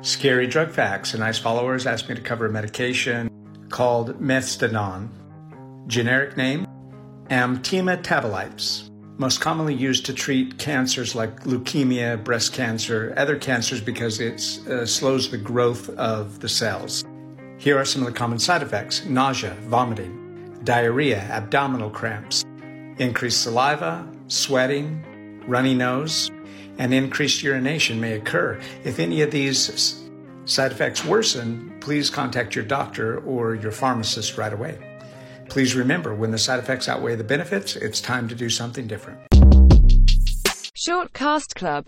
Scary drug facts. A nice followers asked me to cover a medication called methadone. Generic name tabalites. Most commonly used to treat cancers like leukemia, breast cancer, other cancers because it uh, slows the growth of the cells. Here are some of the common side effects nausea, vomiting, diarrhea, abdominal cramps, increased saliva, sweating, runny nose, and increased urination may occur. If any of these side effects worsen, please contact your doctor or your pharmacist right away. Please remember when the side effects outweigh the benefits, it's time to do something different. Short Cast Club